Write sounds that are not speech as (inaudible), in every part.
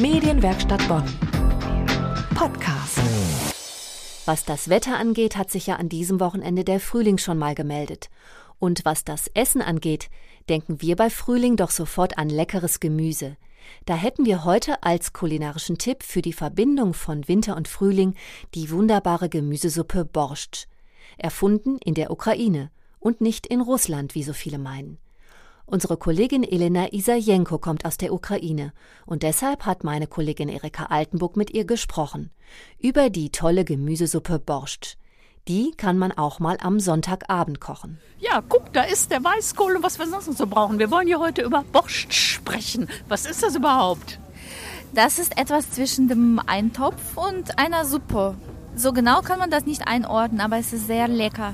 Medienwerkstatt Bonn. Podcast. Was das Wetter angeht, hat sich ja an diesem Wochenende der Frühling schon mal gemeldet. Und was das Essen angeht, denken wir bei Frühling doch sofort an leckeres Gemüse. Da hätten wir heute als kulinarischen Tipp für die Verbindung von Winter und Frühling die wunderbare Gemüsesuppe Borscht. Erfunden in der Ukraine und nicht in Russland, wie so viele meinen. Unsere Kollegin Elena Isajenko kommt aus der Ukraine und deshalb hat meine Kollegin Erika Altenburg mit ihr gesprochen über die tolle Gemüsesuppe Borscht. Die kann man auch mal am Sonntagabend kochen. Ja, guck, da ist der Weißkohl und was wir sonst noch so brauchen. Wir wollen hier heute über Borscht sprechen. Was ist das überhaupt? Das ist etwas zwischen dem Eintopf und einer Suppe. So genau kann man das nicht einordnen, aber es ist sehr lecker.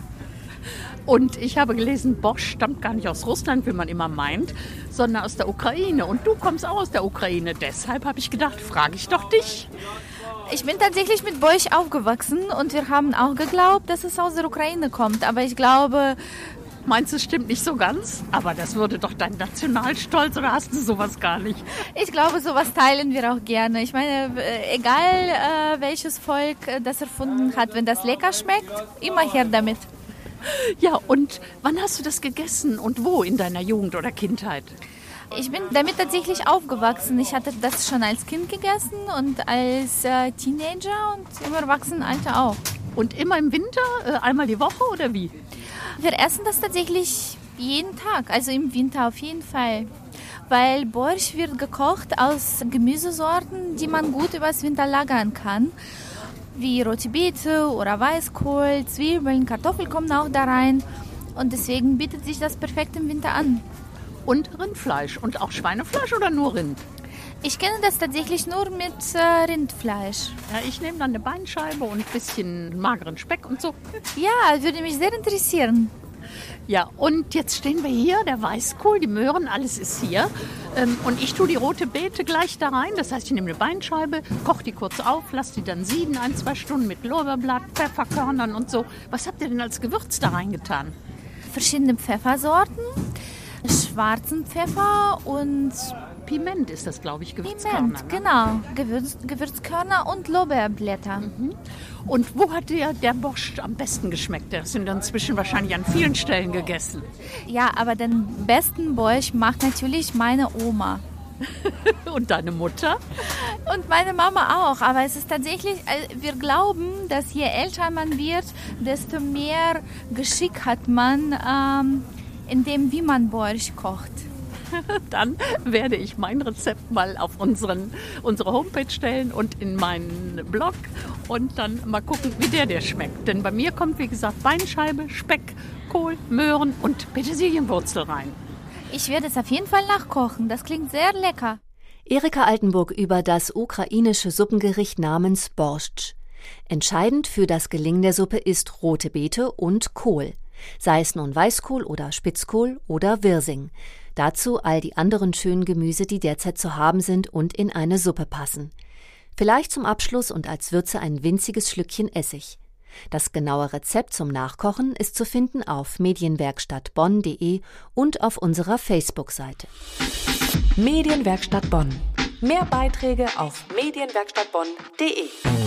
Und ich habe gelesen, Bosch stammt gar nicht aus Russland, wie man immer meint, sondern aus der Ukraine. Und du kommst auch aus der Ukraine. Deshalb habe ich gedacht, frage ich doch dich. Ich bin tatsächlich mit Bosch aufgewachsen und wir haben auch geglaubt, dass es aus der Ukraine kommt. Aber ich glaube, Meinst du, es stimmt nicht so ganz? Aber das würde doch dein Nationalstolz oder hast du sowas gar nicht? Ich glaube, sowas teilen wir auch gerne. Ich meine, äh, egal äh, welches Volk äh, das erfunden hat, wenn das lecker schmeckt, immer her damit. Ja, und wann hast du das gegessen und wo in deiner Jugend oder Kindheit? Ich bin damit tatsächlich aufgewachsen. Ich hatte das schon als Kind gegessen und als äh, Teenager und im Erwachsenenalter auch. Und immer im Winter, äh, einmal die Woche oder wie? Wir essen das tatsächlich jeden Tag, also im Winter auf jeden Fall. Weil Borsch wird gekocht aus Gemüsesorten, die man gut übers Winter lagern kann wie rote Beete oder Weißkohl, Zwiebeln, Kartoffeln kommen auch da rein. Und deswegen bietet sich das perfekt im Winter an. Und Rindfleisch und auch Schweinefleisch oder nur Rind? Ich kenne das tatsächlich nur mit äh, Rindfleisch. Ja, ich nehme dann eine Beinscheibe und ein bisschen mageren Speck und so. Ja, würde mich sehr interessieren. Ja, und jetzt stehen wir hier, der Weißkohl, die Möhren, alles ist hier. Ähm, und ich tue die rote Beete gleich da rein. Das heißt, ich nehme eine Beinscheibe, koche die kurz auf, lasse die dann sieden, ein, zwei Stunden mit Lorbeerblatt, Pfefferkörnern und so. Was habt ihr denn als Gewürz da reingetan? Verschiedene Pfeffersorten, schwarzen Pfeffer und Piment ist das, glaube ich, Gewürzkörner. Piment, ne? genau. Gewürz, Gewürzkörner und Lorbeerblätter. Mhm. Und wo hat dir der Borscht am besten geschmeckt? Der sind inzwischen wahrscheinlich an vielen Stellen gegessen. Ja, aber den besten Borscht macht natürlich meine Oma. (laughs) und deine Mutter? Und meine Mama auch. Aber es ist tatsächlich, äh, wir glauben, dass je älter man wird, desto mehr Geschick hat man ähm, in dem, wie man Borscht kocht. (laughs) dann werde ich mein Rezept mal auf unseren, unsere Homepage stellen und in meinen Blog und dann mal gucken, wie der der schmeckt. Denn bei mir kommt, wie gesagt, Beinscheibe, Speck, Kohl, Möhren und Petersilienwurzel rein. Ich werde es auf jeden Fall nachkochen. Das klingt sehr lecker. Erika Altenburg über das ukrainische Suppengericht namens Borscht. Entscheidend für das Gelingen der Suppe ist rote Beete und Kohl. Sei es nun Weißkohl oder Spitzkohl oder Wirsing. Dazu all die anderen schönen Gemüse, die derzeit zu haben sind und in eine Suppe passen. Vielleicht zum Abschluss und als Würze ein winziges Schlückchen Essig. Das genaue Rezept zum Nachkochen ist zu finden auf medienwerkstattbonn.de und auf unserer Facebook-Seite. Medienwerkstatt Bonn. Mehr Beiträge auf medienwerkstattbonn.de.